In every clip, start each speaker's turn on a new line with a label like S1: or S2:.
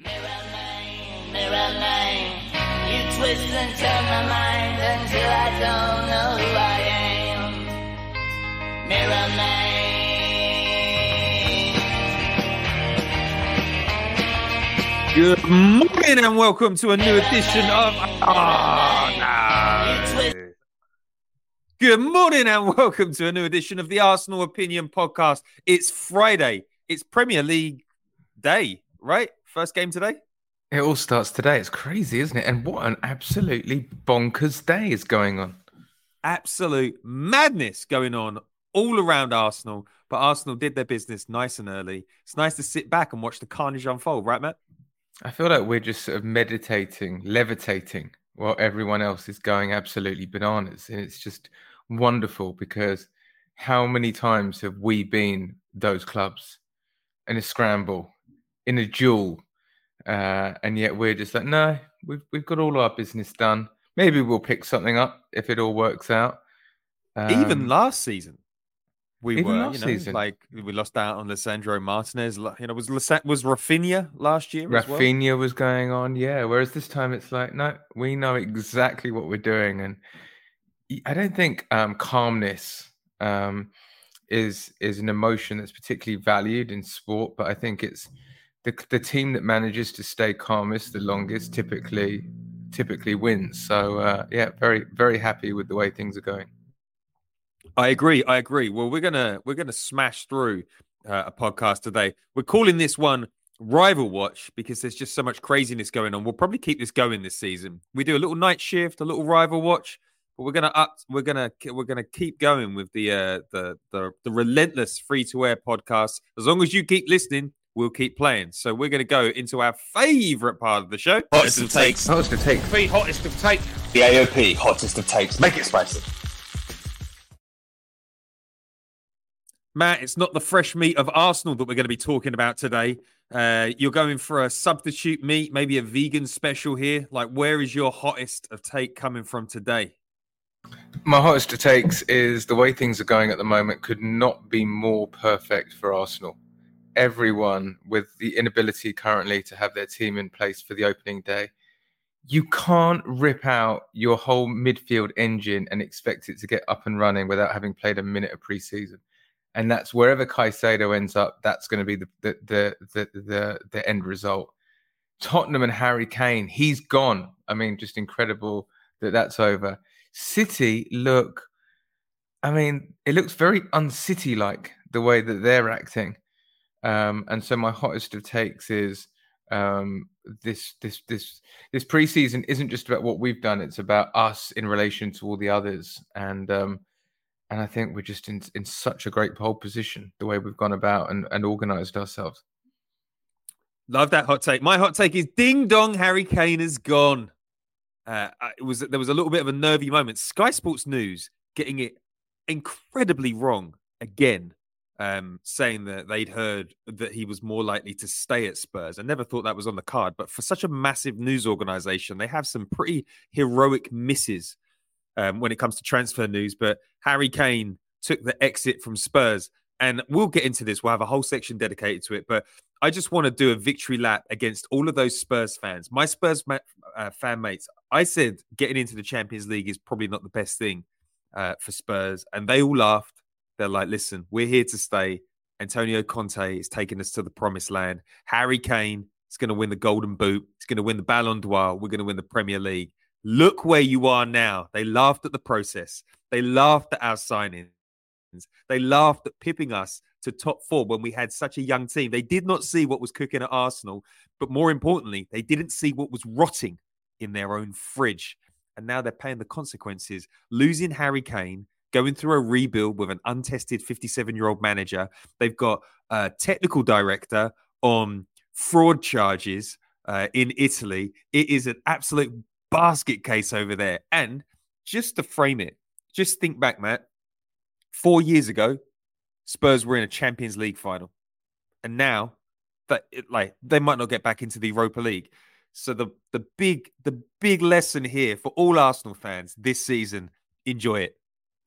S1: Mirror mirror you twist and turn my mind until I don't know who I am. Mirror.
S2: Good morning and welcome to a new edition of. Oh, no. Good morning and welcome to a new edition of the Arsenal Opinion Podcast. It's Friday. It's Premier League day, right? First game today.
S3: It all starts today. It's crazy, isn't it? And what an absolutely bonkers day is going on.
S2: Absolute madness going on all around Arsenal. But Arsenal did their business nice and early. It's nice to sit back and watch the carnage unfold, right, Matt?
S3: I feel like we're just sort of meditating, levitating while everyone else is going absolutely bananas. And it's just wonderful because how many times have we been those clubs in a scramble, in a duel, uh, and yet we're just like, no, we've we've got all our business done. Maybe we'll pick something up if it all works out. Um,
S2: Even last season, we were, you know,
S3: season.
S2: like we lost out on Lisandro Martinez. You know, was was Rafinha last year? as well?
S3: Rafinha was going on, yeah. Whereas this time it's like, no, we know exactly what we're doing, and I don't think um, calmness um, is is an emotion that's particularly valued in sport. But I think it's the the team that manages to stay calmest the longest typically typically wins. So uh, yeah, very very happy with the way things are going.
S2: I agree. I agree. Well, we're gonna we're gonna smash through uh, a podcast today. We're calling this one Rival Watch because there's just so much craziness going on. We'll probably keep this going this season. We do a little night shift, a little Rival Watch, but we're gonna up. We're gonna we're gonna keep going with the uh, the the the relentless free to air podcast. As long as you keep listening, we'll keep playing. So we're gonna go into our favorite part of the show.
S4: Hottest of takes.
S3: That was to take.
S4: The hottest of takes. The AOP, hottest of takes. Make it spicy.
S2: Matt, it's not the fresh meat of Arsenal that we're going to be talking about today. Uh, you're going for a substitute meat, maybe a vegan special here. Like, where is your hottest of take coming from today?
S3: My hottest of takes is the way things are going at the moment could not be more perfect for Arsenal. Everyone with the inability currently to have their team in place for the opening day, you can't rip out your whole midfield engine and expect it to get up and running without having played a minute of preseason. And that's wherever Caicedo ends up, that's going to be the the the the the, the end result. Tottenham and Harry Kane, he's gone. I mean, just incredible that that's over. City look, I mean, it looks very uncity like the way that they're acting. Um, and so my hottest of takes is um, this this this this preseason isn't just about what we've done; it's about us in relation to all the others. And um, and I think we're just in in such a great pole position the way we've gone about and, and organised ourselves.
S2: Love that hot take. My hot take is ding dong, Harry Kane is gone. Uh, it was there was a little bit of a nervy moment. Sky Sports News getting it incredibly wrong again, um, saying that they'd heard that he was more likely to stay at Spurs. I never thought that was on the card, but for such a massive news organization, they have some pretty heroic misses um, when it comes to transfer news. But Harry Kane took the exit from Spurs, and we'll get into this. We'll have a whole section dedicated to it, but. I just want to do a victory lap against all of those Spurs fans. My Spurs ma- uh, fan mates, I said getting into the Champions League is probably not the best thing uh, for Spurs. And they all laughed. They're like, listen, we're here to stay. Antonio Conte is taking us to the promised land. Harry Kane is going to win the Golden Boot. He's going to win the Ballon d'Or. We're going to win the Premier League. Look where you are now. They laughed at the process. They laughed at our signings. They laughed at pipping us to top four when we had such a young team. They did not see what was cooking at Arsenal, but more importantly, they didn't see what was rotting in their own fridge. And now they're paying the consequences, losing Harry Kane, going through a rebuild with an untested 57 year old manager. They've got a technical director on fraud charges. uh, in Italy. It is an absolute basket case over there. And just to frame it, just think back, Matt. Four years ago, Spurs were in a Champions League final, and now that it, like they might not get back into the Europa League. So the the big the big lesson here for all Arsenal fans this season: enjoy it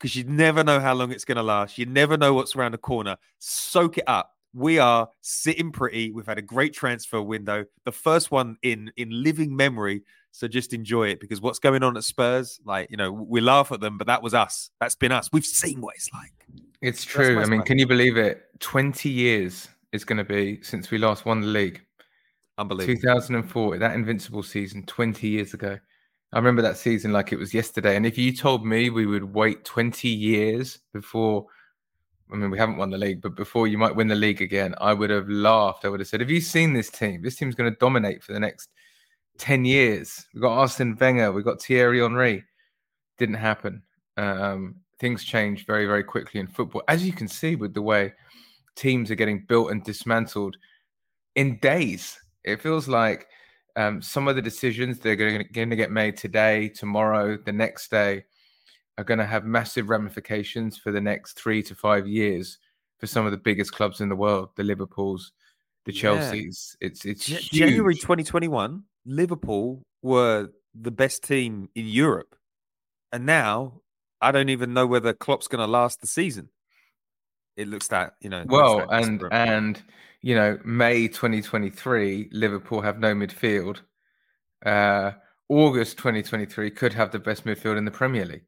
S2: because you never know how long it's going to last. You never know what's around the corner. Soak it up. We are sitting pretty. We've had a great transfer window, the first one in in living memory. So just enjoy it because what's going on at Spurs, like you know, we laugh at them, but that was us. That's been us. We've seen what it's like.
S3: It's true. I mean, can you believe it? Twenty years is going to be since we last won the league.
S2: Unbelievable.
S3: 2004, that invincible season, 20 years ago. I remember that season like it was yesterday. And if you told me we would wait 20 years before, I mean, we haven't won the league, but before you might win the league again, I would have laughed. I would have said, Have you seen this team? This team's going to dominate for the next 10 years. We've got Arsene Wenger, we've got Thierry Henry. Didn't happen. Um, things change very, very quickly in football, as you can see with the way teams are getting built and dismantled in days. It feels like um, some of the decisions they're going to get made today, tomorrow, the next day are going to have massive ramifications for the next three to five years for some of the biggest clubs in the world, the Liverpools, the Chelseas. Yeah. It's it's
S2: J- January 2021. Liverpool were the best team in Europe, and now I don't even know whether Klopp's going to last the season. It looks that you know.
S3: Well, and and you know, May 2023, Liverpool have no midfield. Uh, August 2023 could have the best midfield in the Premier League.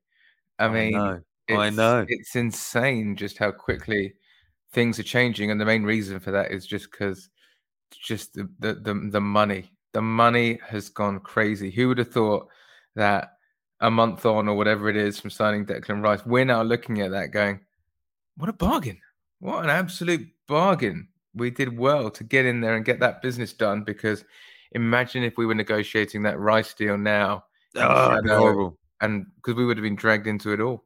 S3: I mean,
S2: I know. I know.
S3: It's insane just how quickly things are changing, and the main reason for that is just because just the, the the the money. The money has gone crazy. Who would have thought that a month on or whatever it is from signing Declan Rice, we're now looking at that going, what a bargain! What an absolute bargain! We did well to get in there and get that business done because imagine if we were negotiating that rice deal now.
S2: Oh, horrible.
S3: And because we would have been dragged into it all.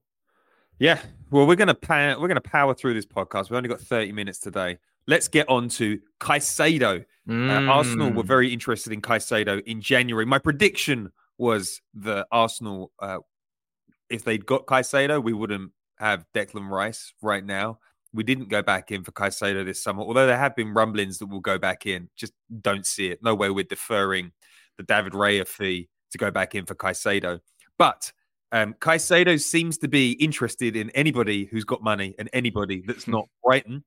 S2: Yeah. Well, we're gonna power, we're gonna power through this podcast. We've only got 30 minutes today. Let's get on to Caicedo. Mm. Uh, Arsenal were mm. very interested in Caicedo in January. My prediction was that Arsenal, uh, if they'd got Caicedo, we wouldn't have Declan Rice right now. We didn't go back in for Caicedo this summer, although there have been rumblings that we'll go back in. Just don't see it. No way we're deferring the David Raya fee to go back in for Caicedo. But um, Caicedo seems to be interested in anybody who's got money and anybody that's not Brighton.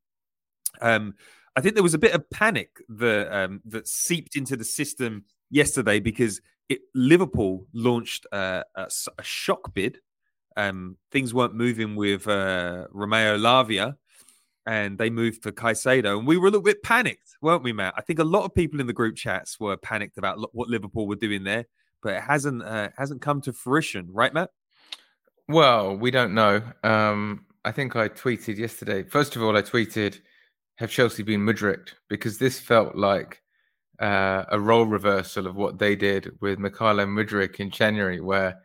S2: Um, I think there was a bit of panic that um, that seeped into the system yesterday because it, Liverpool launched uh, a, a, shock bid. Um, things weren't moving with uh, Romeo Lavia, and they moved for Caicedo. And we were a little bit panicked, weren't we, Matt? I think a lot of people in the group chats were panicked about what Liverpool were doing there, but it hasn't uh, hasn't come to fruition, right, Matt?
S3: Well, we don't know. Um, I think I tweeted yesterday. First of all, I tweeted, "Have Chelsea been Mudryk?" Because this felt like uh, a role reversal of what they did with Mykhailo Mudryk in January, where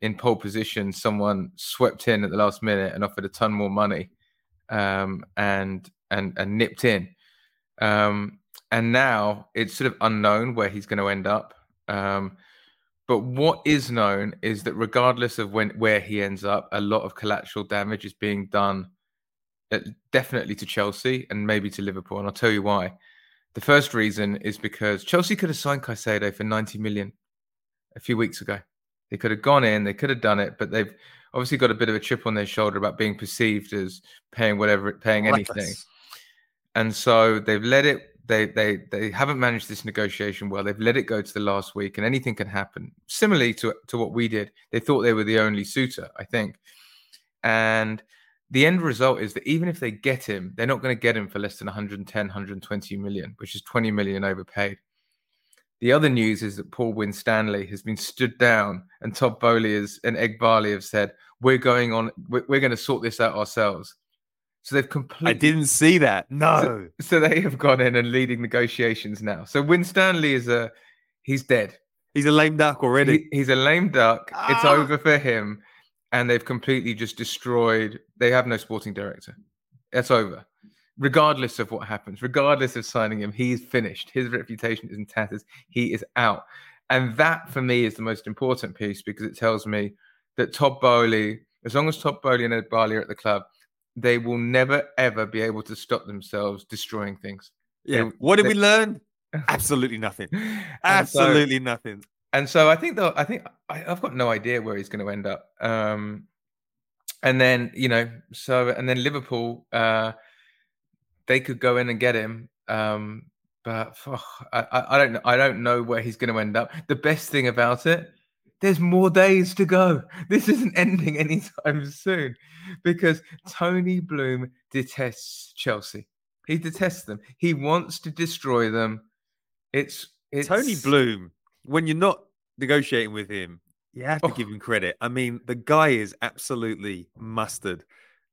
S3: in pole position, someone swept in at the last minute and offered a ton more money um, and and and nipped in. Um, and now it's sort of unknown where he's going to end up. Um, but what is known is that regardless of when where he ends up, a lot of collateral damage is being done, uh, definitely to Chelsea and maybe to Liverpool. And I'll tell you why. The first reason is because Chelsea could have signed Caicedo for 90 million a few weeks ago. They could have gone in, they could have done it, but they've obviously got a bit of a chip on their shoulder about being perceived as paying whatever, paying Reckless. anything. And so they've let it. They they they haven't managed this negotiation well. They've let it go to the last week, and anything can happen. Similarly to to what we did, they thought they were the only suitor, I think. And the end result is that even if they get him, they're not going to get him for less than 110, 120 million, which is 20 million overpaid. The other news is that Paul Winstanley has been stood down, and Todd Boehly is, and Eghbali have said, "We're going on. We're, we're going to sort this out ourselves." So they've completely.
S2: I didn't see that. No.
S3: So, so, they have gone in and leading negotiations now. So Winstanley is a, he's dead.
S2: He's a lame duck already.
S3: He, he's a lame duck. Ah. It's over for him, and they've completely just destroyed. They have no sporting director. It's over. Regardless of what happens, regardless of signing him, he's finished. His reputation is in tatters. He is out. And that for me is the most important piece because it tells me that Todd Boehly, as long as Todd Boehly and Eghbali are at the club, they will never ever be able to stop themselves destroying things.
S2: Yeah.
S3: They-
S2: what did
S3: they-
S2: we learn? Absolutely nothing.
S3: And so-
S2: Absolutely nothing.
S3: and so I think though I think I, I've got no idea where he's going to end up. Um, and then you know, so and then Liverpool, uh, they could go in and get him. Um, but oh, I, I don't know. I don't know where he's going to end up. The best thing about it, there's more days to go. This isn't ending anytime soon, because Tony Bloom detests Chelsea. He detests them. He wants to destroy them. It's it's
S2: Tony Bloom, when you're not negotiating with him, you have to
S3: Oh.
S2: give him credit. I mean, the guy is absolutely mustard.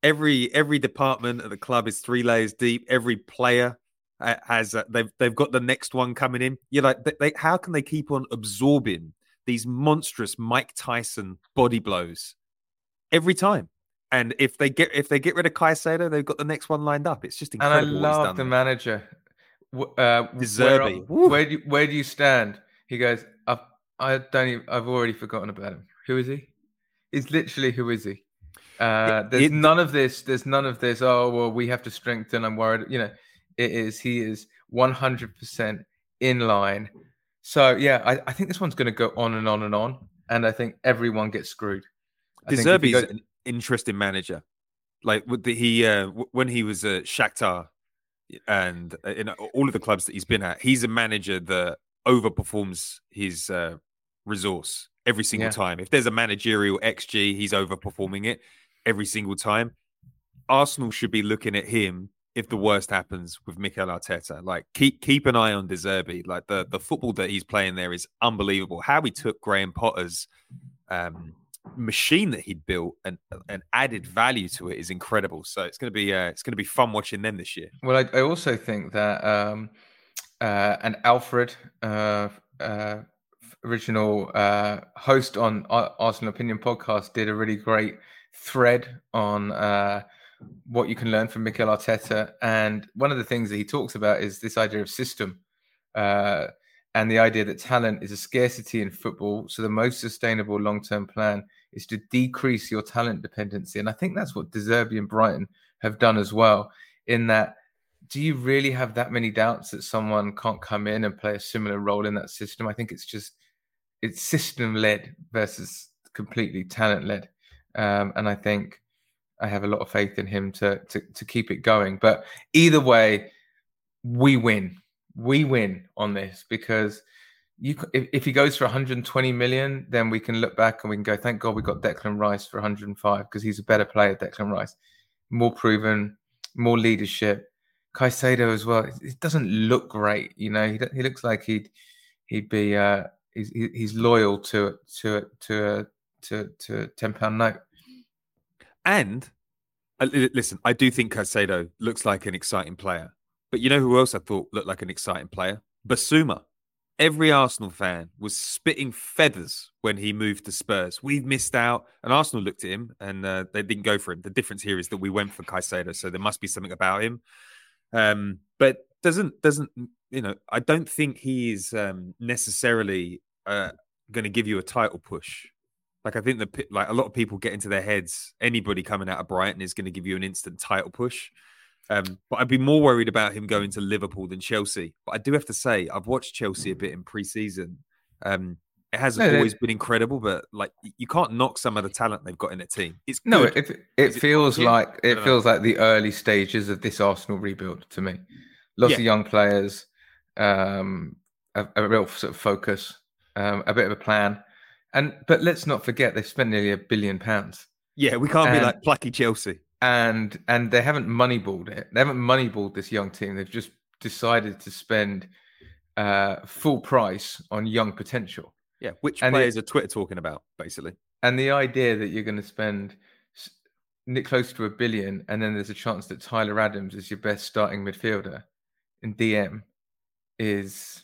S2: Every every department at the club is three layers deep. Every player uh, has uh, they've they've got the next one coming in. You're like, they, they, how can they keep on absorbing these monstrous Mike Tyson body blows every time? And if they get if they get rid of Caicedo, they've got the next one lined up. It's just
S3: And I
S2: incredible. what he's
S3: love the
S2: there.
S3: manager. Uh, where, where do you, where do you stand? He goes, I've, I don't even, I've already forgotten about him. Who is he? He's literally who is he? Uh, there's
S2: it-
S3: none of this. There's none of this. Oh well, we have to strengthen. I'm worried. You know, it is. He is 100 percent in line. So yeah, I, I think this one's going to go on and on and on, and I think everyone gets screwed. I
S2: De
S3: think if you
S2: Zerbi's
S3: go-
S2: an interesting manager. Like with the, he uh, when he was at Shakhtar and uh, in all of the clubs that he's been at, he's a manager that overperforms his uh, resource every single
S3: Yeah.
S2: time. If there's a managerial XG, he's overperforming it every single time. Arsenal should be looking at him if the worst happens with Mikel Arteta. Like keep keep an eye on De Zerbi. Like the the football that he's playing there is unbelievable. How he took Graham Potter's um, machine that he'd built and and added value to it is incredible. So it's gonna be uh, it's gonna be fun watching them this year.
S3: Well, I, I also think that um, uh, and Alfred, uh, uh, original uh, host on Arsenal Opinion podcast, did a really great thread on uh, what you can learn from Mikel Arteta. And one of the things that he talks about is this idea of system. Uh, and the idea that talent is a scarcity in football. So the most sustainable long-term plan is to decrease your talent dependency. And I think that's what De Zerbi and Brighton have done as well. In that, do you really have that many doubts that someone can't come in and play a similar role in that system? I think it's just it's system led versus completely talent led. Um, and I think I have a lot of faith in him to, to to keep it going. But either way, we win. We win on this because you if, if he goes for 120 million, then we can look back and we can go, thank God we got Declan Rice for 105 because he's a better player, Declan Rice, more proven, more leadership. Caicedo as well. It, doesn't look great, you know. He, he looks like he'd he'd be uh he's he's loyal to to to a to to ten pound note.
S2: And uh, listen, I do think Caicedo looks like an exciting player. But you know who else I thought looked like an exciting player? Bissouma. Every Arsenal fan was spitting feathers when he moved to Spurs. We've missed out, and Arsenal looked at him and uh, they didn't go for him. The difference here is that we went for Caicedo, so there must be something about him. Um, but doesn't doesn't you know? I don't think he is um, necessarily uh, going to give you a title push. Like I think the like a lot of people get into their heads. Anybody coming out of Brighton is going to give you an instant title push. Um, but I'd be more worried about him going to Liverpool than Chelsea. But I do have to say, I've watched Chelsea a bit in pre-season. Um, it hasn't
S3: No,
S2: always been incredible, but like you can't knock some of the talent they've got in their team. It's
S3: No,
S2: good.
S3: it it
S2: it
S3: feels like it
S2: don't know.
S3: feels like the early stages of this Arsenal rebuild to me. Lots
S2: Yeah.
S3: of young players, um, a, a real sort of focus, um, a bit of a plan, and but let's not forget they've spent nearly a billion pounds,
S2: yeah, we can't be like plucky Chelsea.
S3: and and they haven't moneyballed it. They haven't moneyballed this young team. They've just decided to spend uh, full price on young potential.
S2: Yeah, which
S3: and it-
S2: players are Twitter talking about, basically?
S3: And the idea that you're going to spend close to a billion, and then there's a chance that Tyler Adams is your best starting midfielder in DM is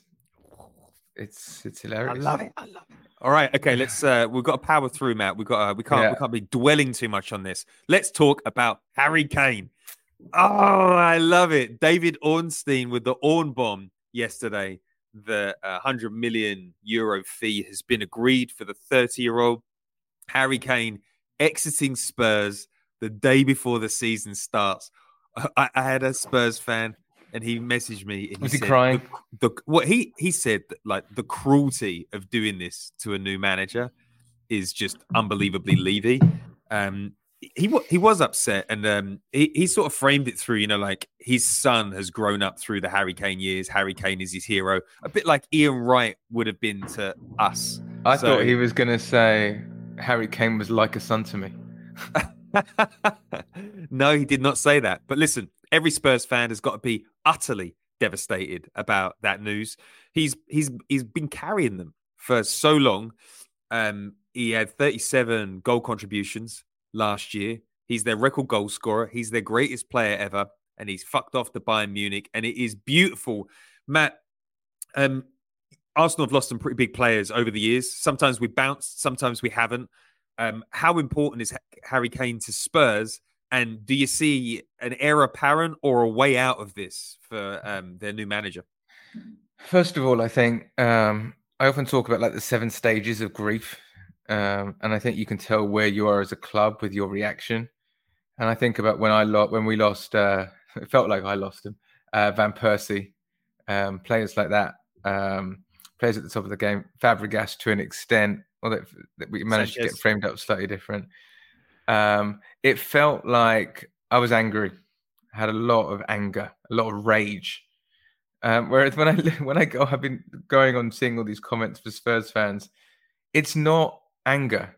S3: it's it's hilarious. I love it.
S2: I love it. All right, okay. Let's. uh We've got to power through, Matt. We've got. Uh, we can't.
S3: Yeah.
S2: We can't be dwelling too much on this. Let's talk about Harry Kane. Oh, I love it. David Ornstein with the Orn bomb yesterday. The uh, 100 million euro fee has been agreed for the 30 year old. Harry Kane exiting Spurs the day before the season starts. I, I had a Spurs fan and he messaged me. And
S3: Was he
S2: said,
S3: crying?
S2: The, the, what he he said that, like the cruelty of doing this to a new manager is just unbelievably levy. Um, he he was upset, and um, he he sort of framed it through, you know, like his son has grown up through the Harry Kane years. Harry Kane is his hero, a bit like Ian Wright would have been to us.
S3: I
S2: So-
S3: thought he was going to say Harry Kane was like a son to me.
S2: no, he did not say that. But listen, every Spurs fan has got to be utterly devastated about that news. He's he's he's been carrying them for so long. Um, he had 37 goal contributions last year. He's their record goal scorer. He's their greatest player ever, and he's fucked off to Bayern Munich. And it is beautiful, Matt. Um, Arsenal have lost some pretty big players over the years. Sometimes we bounced, sometimes we haven't. Um, how important is Harry Kane to Spurs? And do you see an heir apparent or a way out of this for um, their new manager?
S3: First of all, I think um, I often talk about like the seven stages of grief, um, and I think you can tell where you are as a club with your reaction. And I think about when I lost, when we lost, uh, it felt like I lost him, uh, Van Persie, um, players like that, um, players at the top of the game, Fabregas to an extent, although that we managed to get framed up slightly different. Um, it felt like I was angry, had a lot of anger, a lot of rage. Um, whereas when I when I go, I've been going on seeing all these comments for Spurs fans. It's not anger.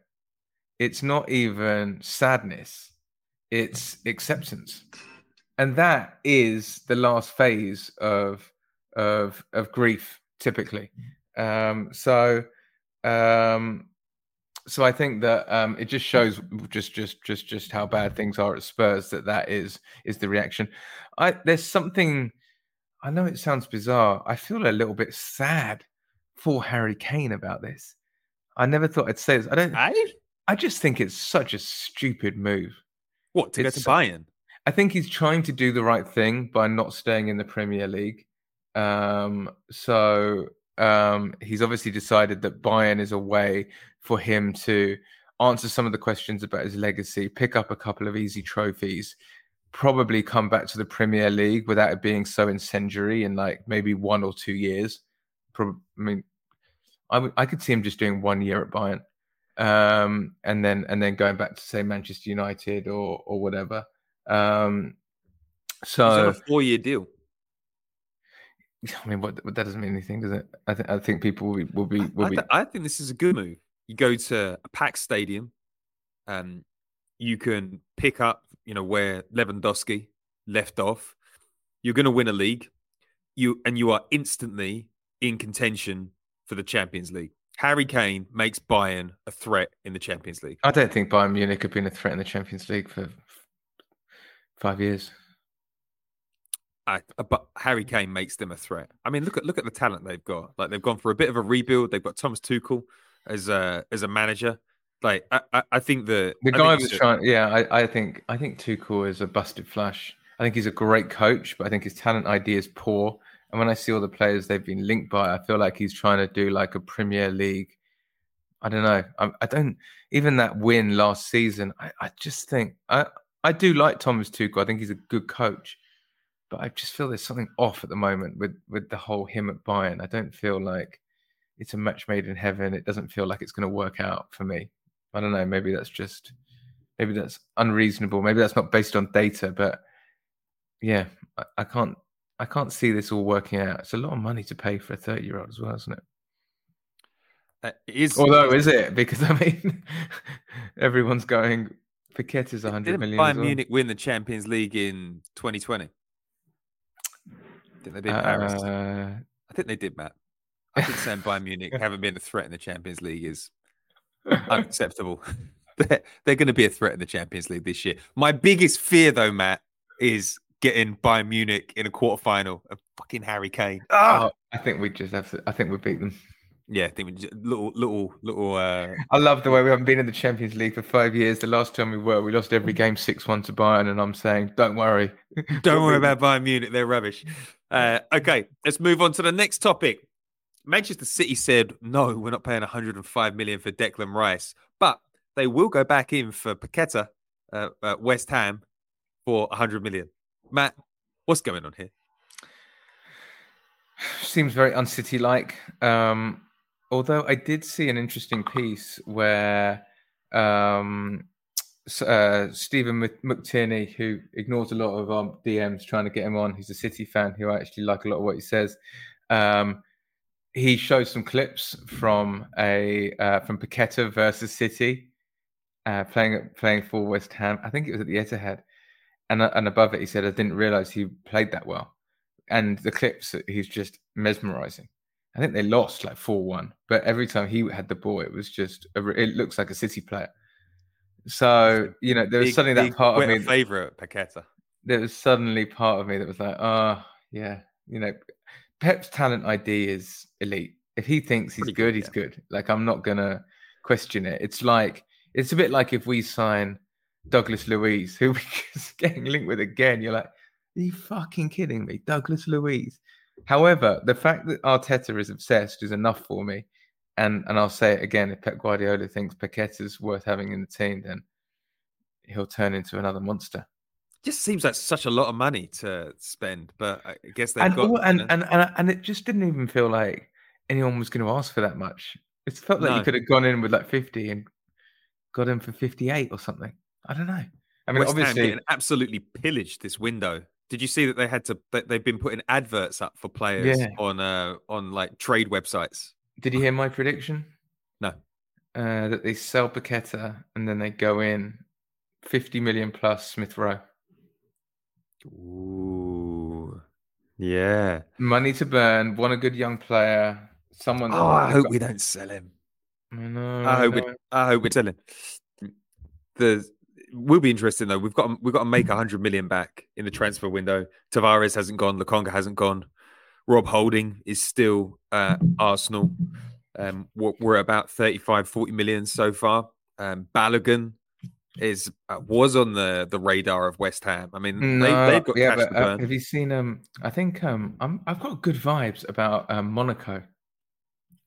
S3: It's not even sadness. It's acceptance, and that is the last phase of of of grief typically. Um, so um, so I think that um, it just shows just just just just how bad things are at Spurs that that is is the reaction. I there's something. I know it sounds bizarre. I feel a little bit sad for Harry Kane about this. I never thought I'd say this. I don't.
S2: I
S3: I just think it's such a stupid move.
S2: What to
S3: It's
S2: go to Bayern?
S3: I think he's trying to do the right thing by not staying in the Premier League. Um, so um, he's obviously decided that Bayern is a way for him to answer some of the questions about his legacy, pick up a couple of easy trophies, probably come back to the Premier League without it being so incendiary in like maybe one or two years. Prob- I mean, I could see him just doing one year at Bayern, um, and then and then going back to say Manchester United or or whatever. Um, so
S2: a four-year deal.
S3: I mean, what that doesn't mean anything, does it? I think I think people will be will be will
S2: I,
S3: be.
S2: I think this is a good move. You go to a packed stadium, um, you can pick up, you know, where Lewandowski left off. You're going to win a league, you and you are instantly in contention for the Champions League. Harry Kane makes Bayern a threat in the Champions League.
S3: I don't think Bayern Munich have been a threat in the Champions League for five years.
S2: I, but Harry mm. Kane makes them a threat. I mean, look at look at the talent they've got. Like they've gone for a bit of a rebuild. They've got Thomas Tuchel as a as a manager. Like I, I, I think the
S3: The
S2: I
S3: guy was trying. Yeah, I, I think I think Tuchel is a busted flash. I think he's a great coach, but I think his talent ID is poor. And when I see all the players they've been linked by, I feel like he's trying to do like a Premier League. I don't know. I, I don't even that win last season. I, I just think I I do like Thomas Tuchel. I think he's a good coach, but I just feel there's something off at the moment with with the whole him at Bayern. I don't feel like it's a match made in heaven. It doesn't feel like it's going to work out for me. I don't know. Maybe that's just maybe that's unreasonable. Maybe that's not based on data, but yeah, I, I can't I can't see this all working out. It's a lot of money to pay for a 30 year old as well, isn't it?
S2: uh, it is
S3: Although is it? Because I mean everyone's going Paqueta is 100
S2: Didn't
S3: million.
S2: Bayern
S3: well.
S2: Munich win the Champions League in 2020? I think they did Paris.
S3: Uh,
S2: I think they did, Matt. I think saying Bayern Munich haven't been a threat in the Champions League is unacceptable. they're they're going to be a threat in the Champions League this year. My biggest fear, though, Matt, is getting Bayern Munich in a quarterfinal of fucking Harry Kane. Ah!
S3: oh, I think we just have to I think we beat them.
S2: Yeah, I think we j- little, little, little. Uh,
S3: I love the way we haven't been in the Champions League for five years. The last time we were, we lost every game six one to Bayern, and I'm saying, don't worry,
S2: don't worry about Bayern Munich; they're rubbish. Uh, okay, let's move on to the next topic. Manchester City said, "No, we're not paying 105 million for Declan Rice, but they will go back in for Paqueta, uh, uh, West Ham, for 100 million. Matt, what's going on here?
S3: Seems very uncity like. Um, although I did see an interesting piece where um, uh, Stephen Mc- McTierney, who ignores a lot of our DMs trying to get him on, he's a City fan who I actually like a lot of what he says. Um, he shows some clips from a uh, from Paqueta versus City, uh, playing playing for West Ham. I think it was at the Etihad, and uh, and above it he said, "I didn't realize he played that well." And the clips, he's just mesmerizing. I think they lost like four one, but every time he had the ball, it was just a, it looks like a City player. So you know, there was
S2: Big-
S3: suddenly that part of me.
S2: favorite, Paqueta.
S3: There was suddenly part of me that was like, oh yeah, you know, Pep's talent ID is elite. If he thinks he's
S2: Pretty
S3: good,
S2: good,
S3: he's
S2: yeah.
S3: good. Like I'm not gonna question it. It's like it's a bit like if we sign Douglas Luiz, who we're getting linked with again. You're like, are you fucking kidding me, Douglas Luiz? However, the fact that Arteta is obsessed is enough for me. And and I'll say it again: if Pep Guardiola thinks Paqueta's worth having in the team, then he'll turn into another monster.
S2: Just seems like such a lot of money to spend, but I guess they've
S3: and,
S2: got.
S3: all- and,
S2: you know-
S3: and and and it just didn't even feel like anyone was going to ask for that much. It felt like
S2: No.
S3: you could have gone in with like fifty and got him for fifty-eight or something. I don't know. I mean,
S2: West
S3: obviously,
S2: getting absolutely pillaged this window. Did you see that they had to? They've been putting adverts up for players
S3: Yeah.
S2: on uh on like trade websites.
S3: Did you hear my prediction?
S2: No.
S3: Uh, that they sell Paqueta and then they go in fifty million plus Smith Rowe.
S2: Ooh, yeah.
S3: Money to burn. Want a good young player. Someone.
S2: Oh, I hope
S3: got-
S2: we don't sell him.
S3: I know.
S2: I hope
S3: know.
S2: we. I hope we're selling. The will be interesting though. We've got we've got to make hundred million back in the transfer window. Tavares hasn't gone. Lokonga hasn't gone. Rob Holding is still uh, Arsenal. Um, we're, about 35, 40 million so far. Um, Balogun is uh, was on the the radar of West Ham. I mean, they,
S3: No,
S2: they've got
S3: yeah, but uh, have you seen? Um, I think um, I'm, I've got good vibes about um, Monaco.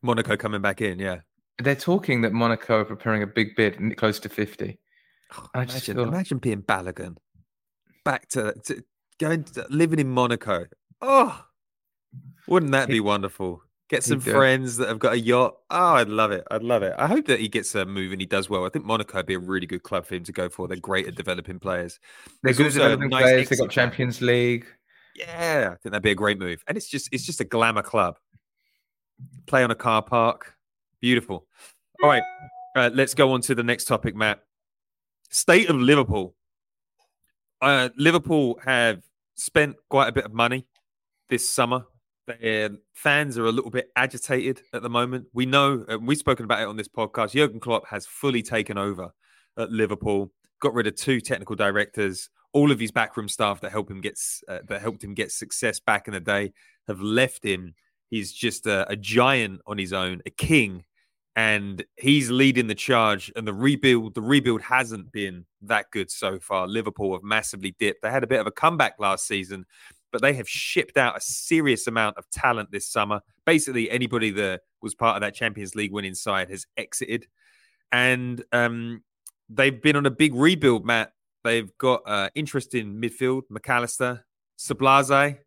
S2: Monaco coming back in, yeah.
S3: They're talking that Monaco are preparing a big bid, close to fifty. I just
S2: imagine,
S3: feel
S2: imagine being Balogun, back to, to going to, living in Monaco. Oh, wouldn't that be wonderful? Get some friends that have got a yacht. Oh, I'd love it. I'd love it. I hope that he gets a move and he does well. I think Monaco would be a really good club for him to go for. They're great at developing players.
S3: They're
S2: There's
S3: good at developing
S2: nice
S3: players. They've got. Champions League.
S2: Yeah, I think that'd be a great move. And it's just it's just a glamour club. Play on a car park. Beautiful. All right. Uh, let's go on to the next topic, Matt. State of Liverpool. Uh, Liverpool have spent quite a bit of money this summer. Their fans are a little bit agitated at the moment. We know, uh, we've spoken about it on this podcast. Jurgen Klopp has fully taken over at Liverpool, got rid of two technical directors. All of his backroom staff that help him get uh, that helped him get success back in the day have left him. He's just a, a giant on his own, a king, and he's leading the charge. And the rebuild, the rebuild hasn't been that good so far. Liverpool have massively dipped. They had a bit of a comeback last season, but they have shipped out a serious amount of talent this summer. Basically, anybody that was part of that Champions League winning side has exited, and um, they've been on a big rebuild, Matt. They've got uh, interest in midfield, Mac Allister, Sablaze,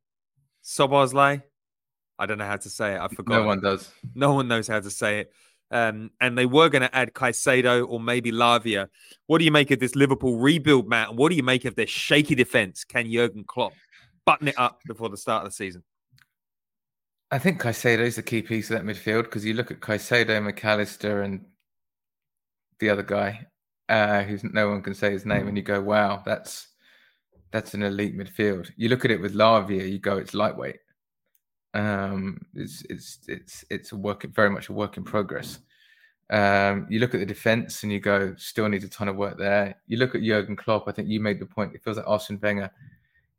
S2: Szoboszlai. I don't know how to say it. I forgot.
S3: No one does.
S2: No one knows how to say it. Um, and they were going to add Caicedo or maybe Lavia. What do you make of this Liverpool rebuild, Matt? And what do you make of their shaky defense? Can Jurgen Klopp button it up before the start of the season?
S3: I think Caicedo is the key piece of that midfield because you look at Caicedo, Mac Allister, and the other guy, uh, who's no one can say his name, and you go, "Wow, that's that's an elite midfield." You look at it with Lavia, you go, "It's lightweight." Um, it's it's it's it's a work very much a work in progress. Um, you look at the defense and you go, still needs a ton of work there. You look at Jurgen Klopp. I think you made the point. It feels like Arsene Wenger.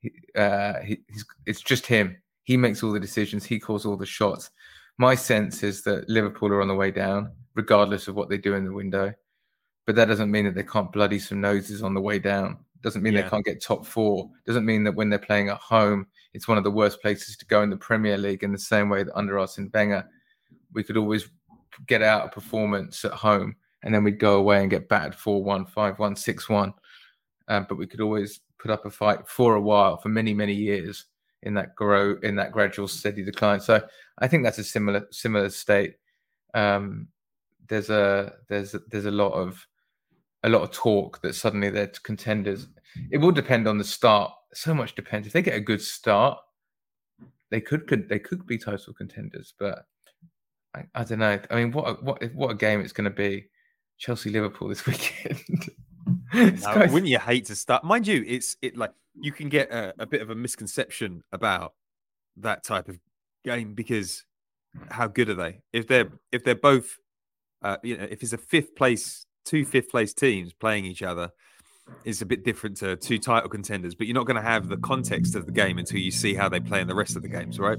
S3: He, uh, he, it's just him. He makes all the decisions. He calls all the shots. My sense is that Liverpool are on the way down, regardless of what they do in the window. But that doesn't mean that they can't bloody some noses on the way down. Doesn't mean
S2: Yeah.
S3: they can't get top four. Doesn't mean that when they're playing at home, it's one of the worst places to go in the Premier League. In the same way that under Arsene Wenger, we could always get out a performance at home and then we'd go away and get battered 4 1, 5 1, 6 1. Um, but we could always put up a fight for a while, for many, many years in that grow in that gradual steady decline. So I think that's a similar similar state. Um, there's a there's a, there's a lot of a lot of talk that suddenly they're contenders. It will depend on the start. So much depends. If they get a good start, they could, could they could be title contenders. But I, I don't know. I mean, what a, what what a game it's going to be. Chelsea Liverpool this weekend.
S2: Now, wouldn't you hate to start? Mind you, it's it like you can get a, a bit of a misconception about that type of game because how good are they? If they're if they're both, uh, you know, if it's a fifth place, two fifth place teams playing each other, it's a bit different to two title contenders. But you're not going to have the context of the game until you see how they play in the rest of the games, right?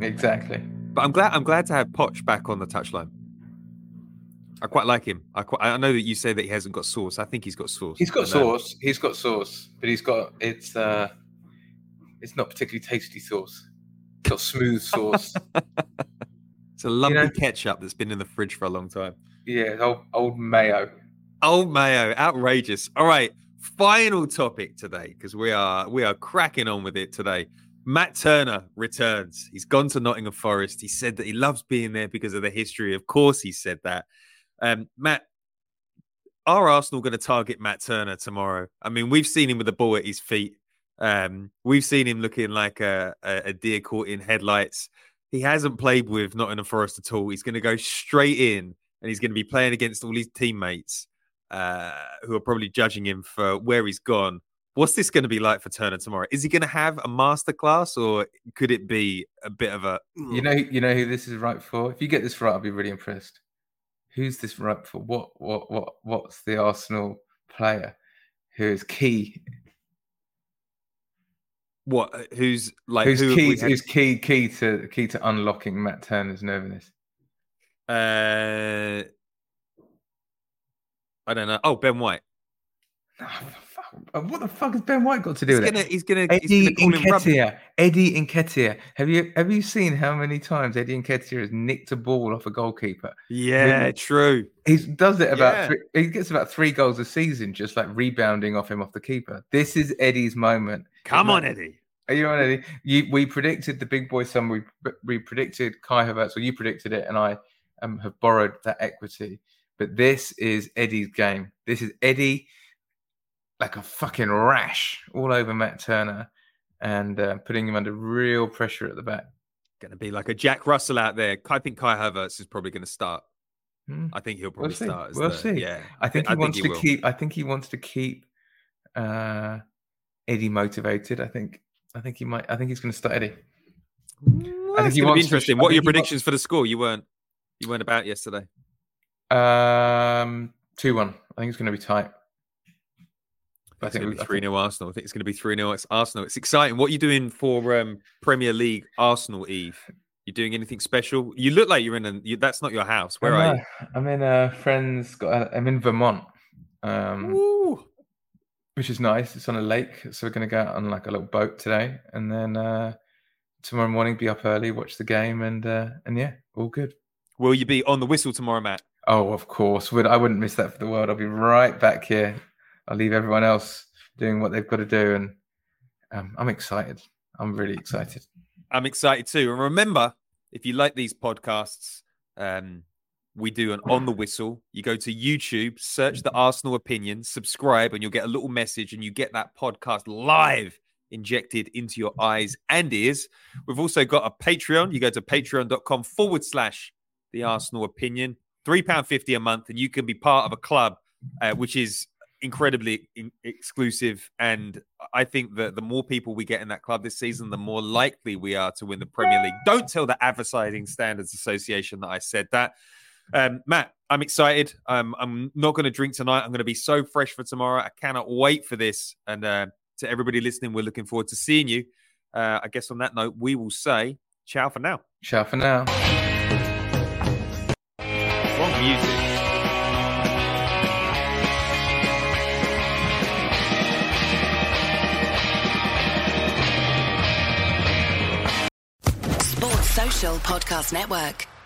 S3: exactly.
S2: But I'm glad I'm glad to have Poch back on the touchline. I quite like him. I quite, I know that you say that he hasn't got sauce. I think he's got sauce.
S3: He's got sauce. He's got sauce, but he's got it's uh it's not particularly tasty sauce. It's got smooth sauce.
S2: It's a lumpy
S3: know-
S2: ketchup that's been in the fridge for a long time.
S3: yeah, old old mayo.
S2: Old mayo, outrageous. All right, final topic today because we are we are cracking on with it today. Matt Turner returns. He's gone to Nottingham Forest. He said that he loves being there because of the history. Of course, he said that. Um, Matt, are Arsenal going to target Matt Turner tomorrow? I mean, we've seen him with the ball at his feet. Um, we've seen him looking like a, a, deer caught in headlights. He hasn't played with Nottingham Forest at all. He's going to go straight in and he's going to be playing against all his teammates uh, who are probably judging him for where he's gone. What's this going to be like for Turner tomorrow? Is he going to have a masterclass or could it be a bit of a.
S3: You know you know who this is right for? If you get this right, I'll be really impressed. Who's this right for? What what what what's the Arsenal player who is key?
S2: What? uh, Who's like.
S3: who's
S2: who
S3: key who's key key to key to unlocking Matt Turner's nervousness?
S2: Uh, I don't know. Oh, Ben White.
S3: Fuck. What the fuck has Ben White got to do
S2: He's
S3: with
S2: gonna,
S3: it?
S2: he's gonna, he's
S3: Eddie
S2: gonna call him.
S3: Nketiah. Eddie Nketiah. Have you have you seen how many times Eddie Nketiah has nicked a ball off a goalkeeper?
S2: Yeah, true.
S3: He does it about
S2: Yeah.
S3: three, he gets about three goals a season, just like rebounding off him off the keeper. This is Eddie's moment.
S2: Come on,
S3: Matt-
S2: Eddie.
S3: Are you on Eddie? You, we predicted the big boy summer. We, we predicted Kai Havertz, or you predicted it, and I um, have borrowed that equity. But this is Eddie's game. This is Eddie like a fucking rash all over Matt Turner and uh, putting him under real pressure at the back.
S2: Going to be like a Jack Russell out there. I think Kai Havertz is probably going to start.
S3: Hmm.
S2: I think he'll probably
S3: see.
S2: start.
S3: We'll
S2: the-
S3: see.
S2: Yeah,
S3: I think he wants to
S2: will.
S3: keep. I think he wants to keep uh, Eddie motivated. I think. I think he might. I think he's going to start Eddie.
S2: Well,
S3: I think he
S2: to
S3: wants to-
S2: interesting.
S3: I
S2: What are your
S3: he
S2: predictions for the score? You weren't, you weren't about yesterday.
S3: Um, two one. I think it's going to be tight. I
S2: It's
S3: think
S2: going
S3: we-
S2: to be three
S3: think-
S2: 0 Arsenal. I think it's going to be three 0 Arsenal. It's exciting. What are you doing for um, Premier League Arsenal Eve? You doing anything special? You look like you're in a. You, that's not your house. Where
S3: I'm,
S2: are
S3: uh,
S2: you?
S3: I'm in a friend's. Got a, I'm in Vermont, um, which is nice. It's on a lake, so we're going to go out on like a little boat today, and then uh, tomorrow morning be up early, watch the game, and uh, and yeah, all good.
S2: Will you be on the whistle tomorrow, Matt?
S3: Oh, of course. Would I wouldn't miss that for the world. I'll be right back here. I'll leave everyone else doing what they've got to do, and um, I'm excited. I'm really excited.
S2: I'm excited too. And remember, if you like these podcasts, um, we do an on the whistle. You go to YouTube, search the Arsenal opinion, subscribe, and you'll get a little message, and you get that podcast live injected into your eyes and ears. We've also got a Patreon. You go to patreon.com forward slash the Arsenal opinion, £3.50 a month, and you can be part of a club uh, which is incredibly in- exclusive. And I think that the more people we get in that club this season, the more likely we are to win the Premier League. Don't tell the Advertising Standards Association that I said that. Um, Matt, I'm excited. Um, I'm not going to drink tonight. I'm going to be so fresh for tomorrow. I cannot wait for this. And uh, to everybody listening, we're looking forward to seeing you. Uh, I guess on that note, we will say ciao for now.
S3: Ciao for now.
S5: Podcast Network.